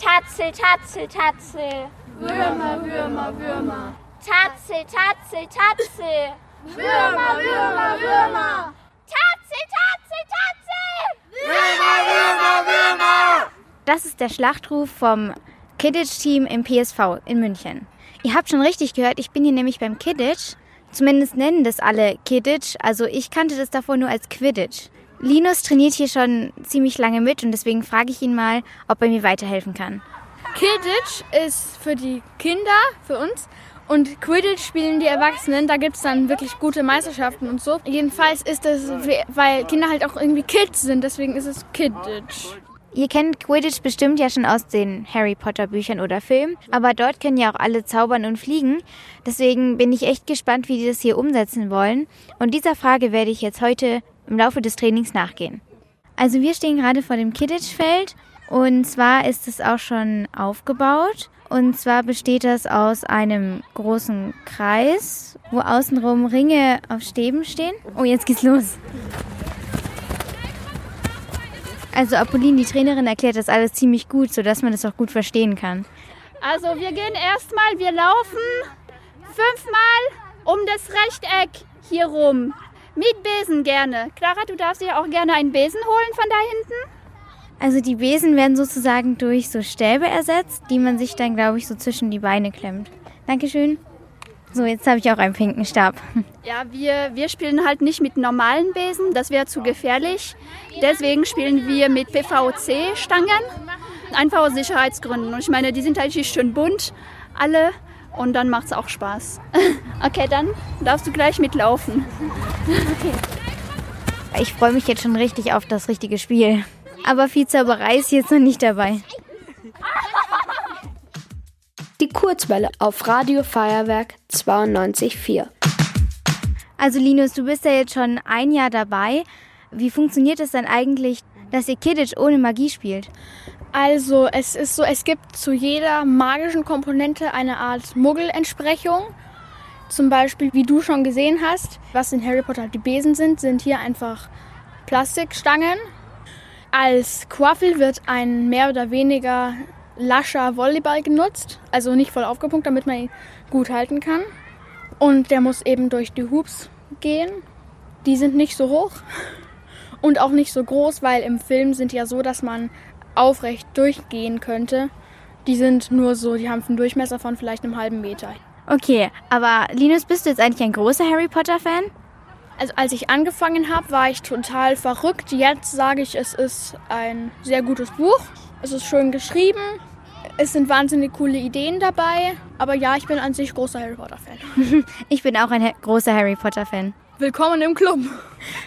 Tatzel, Tatzel, Tatzel. Würmer, Würmer, Würmer. Tatzel, Tatzel, Tatzel. Würmer, Würmer, Würmer. Tatzel, Tatzel, Tatzel. Würmer, Würmer, Würmer. Das ist der Schlachtruf vom Kidditch-Team im PSV in München. Ihr habt schon richtig gehört, ich bin hier nämlich beim Kidditch. Zumindest nennen das alle Kidditch, also ich kannte das davor nur als Quidditch. Linus trainiert hier schon ziemlich lange mit und deswegen frage ich ihn mal, ob er mir weiterhelfen kann. Kidditch ist für die Kinder, für uns. Und Quidditch spielen die Erwachsenen. Da gibt es dann wirklich gute Meisterschaften und so. Jedenfalls ist das, weil Kinder halt auch irgendwie Kids sind, deswegen ist es Kidditch. Ihr kennt Quidditch bestimmt ja schon aus den Harry Potter Büchern oder Filmen, aber dort können ja auch alle zaubern und fliegen. Deswegen bin ich echt gespannt, wie die das hier umsetzen wollen. Und dieser Frage werde ich jetzt heute im Laufe des Trainings nachgehen. Also wir stehen gerade vor dem Kidditch-Feld und zwar ist es auch schon aufgebaut. Und zwar besteht das aus einem großen Kreis, wo außenrum Ringe auf Stäben stehen. Oh, jetzt geht's los. Also Apolline, die Trainerin, erklärt das alles ziemlich gut, sodass man das auch gut verstehen kann. Also wir gehen erstmal, wir laufen fünfmal um das Rechteck hier rum. Mit Besen gerne. Clara, du darfst dir auch gerne einen Besen holen von da hinten. Also die Besen werden sozusagen durch so Stäbe ersetzt, die man sich dann, glaube ich, so zwischen die Beine klemmt. Dankeschön. So, jetzt habe ich auch einen pinken Stab. Ja, wir, wir spielen halt nicht mit normalen Besen, das wäre zu gefährlich. Deswegen spielen wir mit PVC-Stangen, einfach aus Sicherheitsgründen. Und ich meine, die sind halt schön bunt, alle, und dann macht es auch Spaß. Okay, dann darfst du gleich mitlaufen. Okay. Ich freue mich jetzt schon richtig auf das richtige Spiel. Aber viel Zauberei ist jetzt noch nicht dabei. Die Kurzwelle auf Radio Feuerwerk 92.4. Also Linus, du bist ja jetzt schon ein Jahr dabei. Wie funktioniert es denn eigentlich, dass ihr Kidditch ohne Magie spielt? Also es ist so, es gibt zu jeder magischen Komponente eine Art Muggelentsprechung. Zum Beispiel, wie du schon gesehen hast, was in Harry Potter die Besen sind, sind hier einfach Plastikstangen. Als Quaffel wird ein mehr oder weniger lascher Volleyball genutzt, also nicht voll aufgepumpt, damit man ihn gut halten kann. Und der muss eben durch die Hoops gehen. Die sind nicht so hoch und auch nicht so groß, weil im Film sind ja so, dass man aufrecht durchgehen könnte. Die sind nur so, die haben einen Durchmesser von vielleicht einem halben Meter. Okay, aber Linus, bist du jetzt eigentlich ein großer Harry Potter-Fan? Also als ich angefangen habe, war ich total verrückt. Jetzt sage ich, es ist ein sehr gutes Buch. Es ist schön geschrieben. Es sind wahnsinnig coole Ideen dabei. Aber ja, ich bin an sich großer Harry Potter-Fan. ich bin auch ein großer Harry Potter-Fan. Willkommen im Club.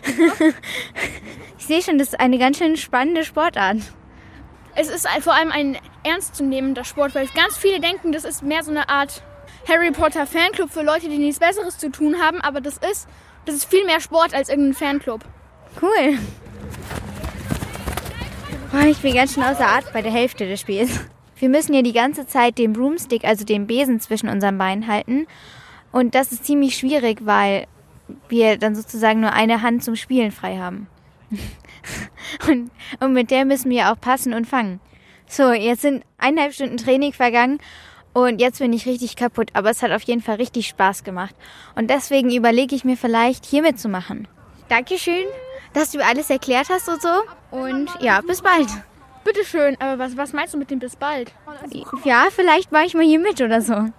ich sehe schon, das ist eine ganz schön spannende Sportart. Es ist vor allem ein ernstzunehmender Sport, weil ganz viele denken, das ist mehr so eine Art Harry Potter Fanclub für Leute, die nichts Besseres zu tun haben. Aber das ist, das ist viel mehr Sport als irgendein Fanclub. Cool. Oh, ich bin ganz schön außer Art bei der Hälfte des Spiels. Wir müssen ja die ganze Zeit den Broomstick, also den Besen zwischen unseren Beinen halten. Und das ist ziemlich schwierig, weil wir dann sozusagen nur eine Hand zum Spielen frei haben. Und, und mit der müssen wir auch passen und fangen. So, jetzt sind eineinhalb Stunden Training vergangen und jetzt bin ich richtig kaputt. Aber es hat auf jeden Fall richtig Spaß gemacht. Und deswegen überlege ich mir vielleicht, hier mitzumachen. Dankeschön, dass du alles erklärt hast und so. Und ja, bis bald. Bitteschön, aber was, was meinst du mit dem bis bald? Ja, vielleicht mache ich mal hier mit oder so.